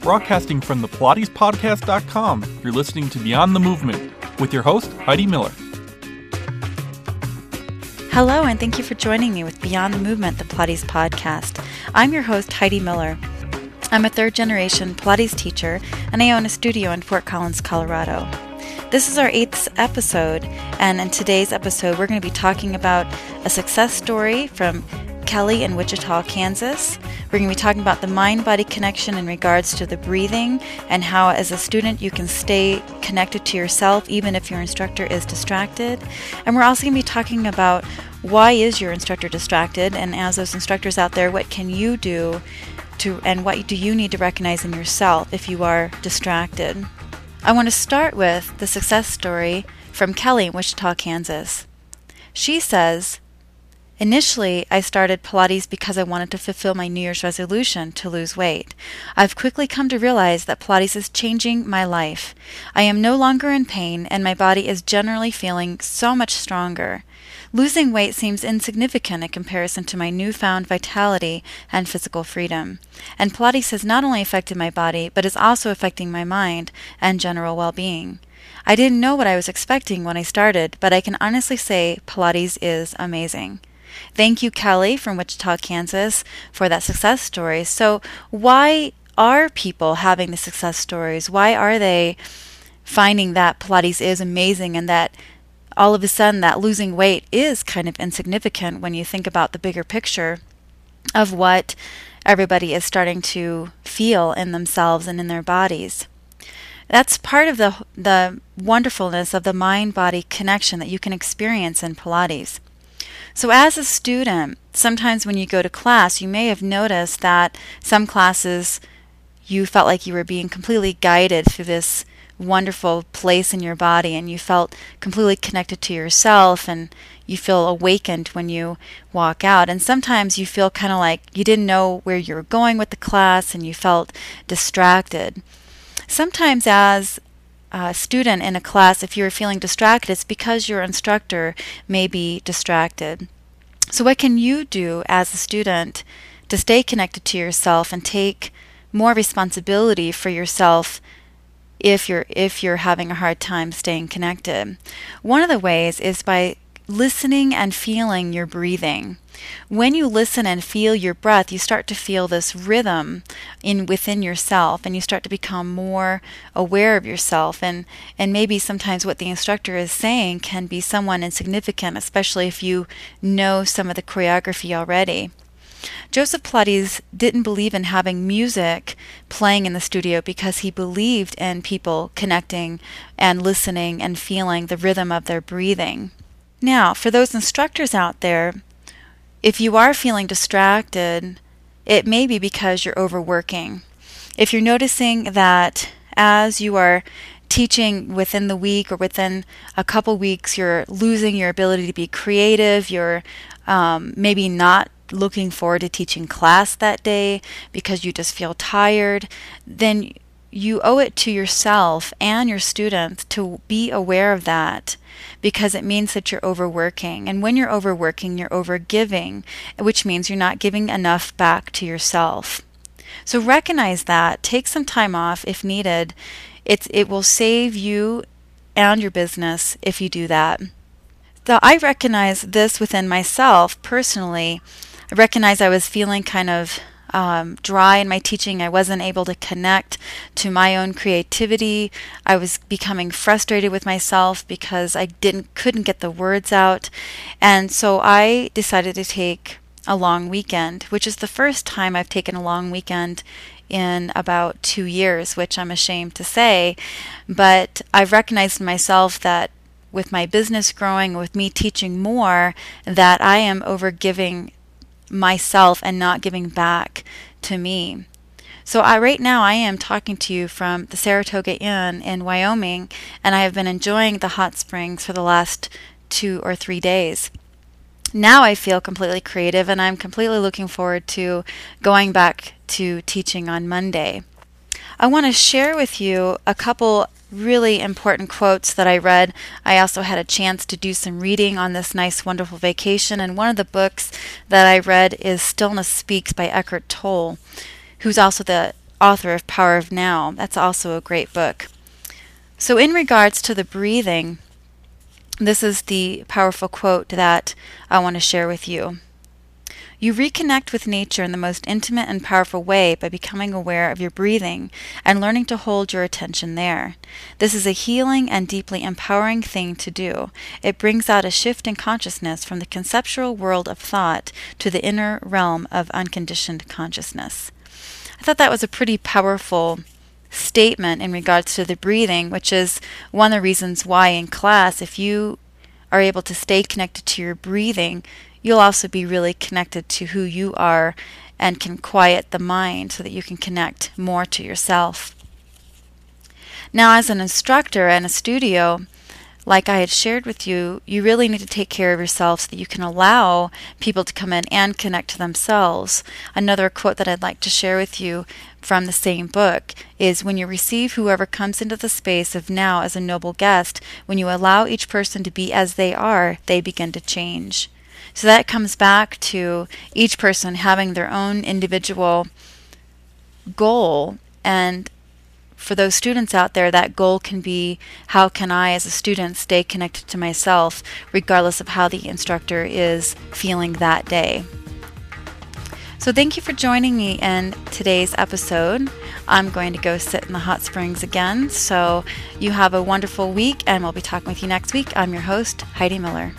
Broadcasting from the PilatesPodcast.com, you're listening to Beyond the Movement with your host, Heidi Miller. Hello, and thank you for joining me with Beyond the Movement, the Pilates podcast. I'm your host, Heidi Miller. I'm a third generation Pilates teacher, and I own a studio in Fort Collins, Colorado. This is our eighth episode, and in today's episode, we're going to be talking about a success story from Kelly in Wichita, Kansas. We're going to be talking about the mind body connection in regards to the breathing and how, as a student, you can stay connected to yourself even if your instructor is distracted. And we're also going to be talking about why is your instructor distracted, and as those instructors out there, what can you do to, and what do you need to recognize in yourself if you are distracted? I want to start with the success story from Kelly in Wichita, Kansas. She says, Initially, I started Pilates because I wanted to fulfill my New Year's resolution to lose weight. I've quickly come to realize that Pilates is changing my life. I am no longer in pain, and my body is generally feeling so much stronger. Losing weight seems insignificant in comparison to my newfound vitality and physical freedom. And Pilates has not only affected my body, but is also affecting my mind and general well being. I didn't know what I was expecting when I started, but I can honestly say Pilates is amazing. Thank you, Kelly from Wichita, Kansas, for that success story. So, why are people having the success stories? Why are they finding that Pilates is amazing and that all of a sudden that losing weight is kind of insignificant when you think about the bigger picture of what everybody is starting to feel in themselves and in their bodies? That's part of the the wonderfulness of the mind body connection that you can experience in Pilates. So, as a student, sometimes when you go to class, you may have noticed that some classes you felt like you were being completely guided through this wonderful place in your body and you felt completely connected to yourself and you feel awakened when you walk out. And sometimes you feel kind of like you didn't know where you were going with the class and you felt distracted. Sometimes, as uh, student in a class, if you're feeling distracted, it's because your instructor may be distracted. So, what can you do as a student to stay connected to yourself and take more responsibility for yourself if you're if you're having a hard time staying connected? One of the ways is by listening and feeling your breathing. When you listen and feel your breath, you start to feel this rhythm in within yourself and you start to become more aware of yourself and and maybe sometimes what the instructor is saying can be somewhat insignificant, especially if you know some of the choreography already. Joseph Pilates didn't believe in having music playing in the studio because he believed in people connecting and listening and feeling the rhythm of their breathing. Now, for those instructors out there, if you are feeling distracted, it may be because you're overworking. If you're noticing that as you are teaching within the week or within a couple weeks, you're losing your ability to be creative, you're um, maybe not looking forward to teaching class that day because you just feel tired, then you owe it to yourself and your students to be aware of that because it means that you're overworking. And when you're overworking, you're overgiving, which means you're not giving enough back to yourself. So recognize that. Take some time off if needed. It's, it will save you and your business if you do that. So I recognize this within myself personally. I recognize I was feeling kind of um, dry in my teaching. I wasn't able to connect to my own creativity. I was becoming frustrated with myself because I didn't couldn't get the words out, and so I decided to take a long weekend, which is the first time I've taken a long weekend in about two years, which I'm ashamed to say. But I've recognized myself that with my business growing, with me teaching more, that I am overgiving myself and not giving back to me. So I right now I am talking to you from the Saratoga Inn in Wyoming and I have been enjoying the hot springs for the last 2 or 3 days. Now I feel completely creative and I'm completely looking forward to going back to teaching on Monday. I want to share with you a couple really important quotes that I read. I also had a chance to do some reading on this nice, wonderful vacation, and one of the books that I read is Stillness Speaks by Eckhart Tolle. who's also the author of Power of Now. That's also a great book. So, in regards to the breathing, this is the powerful quote that I want to share with you. You reconnect with nature in the most intimate and powerful way by becoming aware of your breathing and learning to hold your attention there. This is a healing and deeply empowering thing to do. It brings out a shift in consciousness from the conceptual world of thought to the inner realm of unconditioned consciousness. I thought that was a pretty powerful statement in regards to the breathing, which is one of the reasons why in class, if you are able to stay connected to your breathing, you'll also be really connected to who you are and can quiet the mind so that you can connect more to yourself. Now, as an instructor and a studio, like I had shared with you, you really need to take care of yourself so that you can allow people to come in and connect to themselves. Another quote that I'd like to share with you from the same book is when you receive whoever comes into the space of now as a noble guest, when you allow each person to be as they are, they begin to change. So that comes back to each person having their own individual goal. And for those students out there, that goal can be how can I, as a student, stay connected to myself, regardless of how the instructor is feeling that day. So, thank you for joining me in today's episode. I'm going to go sit in the hot springs again. So, you have a wonderful week, and we'll be talking with you next week. I'm your host, Heidi Miller.